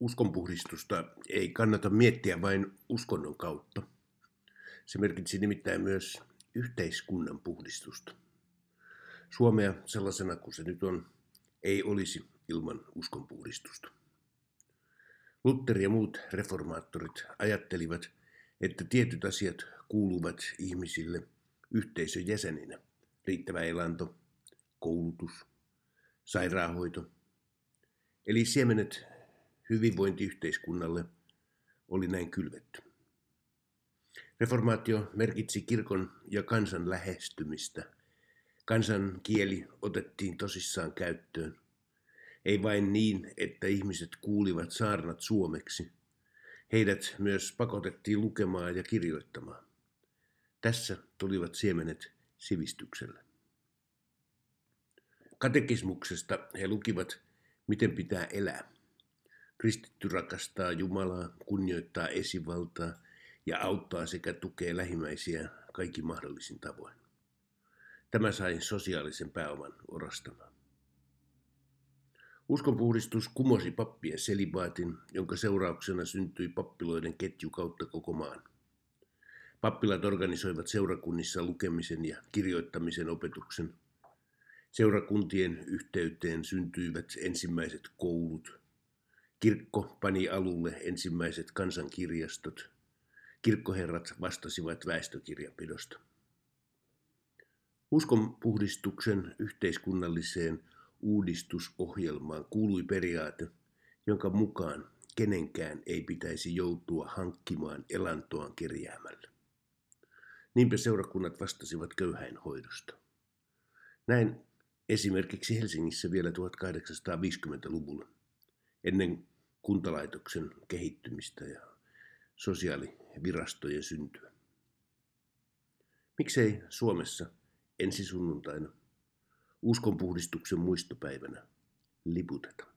Uskonpuhdistusta ei kannata miettiä vain uskonnon kautta. Se merkitsi nimittäin myös yhteiskunnan puhdistusta. Suomea sellaisena kuin se nyt on, ei olisi ilman uskonpuhdistusta. Luther ja muut reformaattorit ajattelivat, että tietyt asiat kuuluvat ihmisille yhteisön jäseninä. Riittävä elanto, koulutus, sairaanhoito. Eli siemenet hyvinvointiyhteiskunnalle oli näin kylvetty. Reformaatio merkitsi kirkon ja kansan lähestymistä. Kansan kieli otettiin tosissaan käyttöön. Ei vain niin, että ihmiset kuulivat saarnat suomeksi. Heidät myös pakotettiin lukemaan ja kirjoittamaan. Tässä tulivat siemenet sivistykselle. Katekismuksesta he lukivat, miten pitää elää. Kristitty rakastaa Jumalaa, kunnioittaa esivaltaa ja auttaa sekä tukee lähimmäisiä kaikki mahdollisin tavoin. Tämä sai sosiaalisen pääoman orastamaan. Uskonpuhdistus kumosi pappien selibaatin, jonka seurauksena syntyi pappiloiden ketju kautta koko maan. Pappilat organisoivat seurakunnissa lukemisen ja kirjoittamisen opetuksen. Seurakuntien yhteyteen syntyivät ensimmäiset koulut, Kirkko pani alulle ensimmäiset kansankirjastot. Kirkkoherrat vastasivat väestökirjanpidosta. Uskonpuhdistuksen yhteiskunnalliseen uudistusohjelmaan kuului periaate, jonka mukaan kenenkään ei pitäisi joutua hankkimaan elantoaan kerjäämällä. Niinpä seurakunnat vastasivat köyhäinhoidosta. Näin esimerkiksi Helsingissä vielä 1850-luvulla ennen kuntalaitoksen kehittymistä ja sosiaalivirastojen syntyä. Miksei Suomessa ensi sunnuntaina uskonpuhdistuksen muistopäivänä liputeta?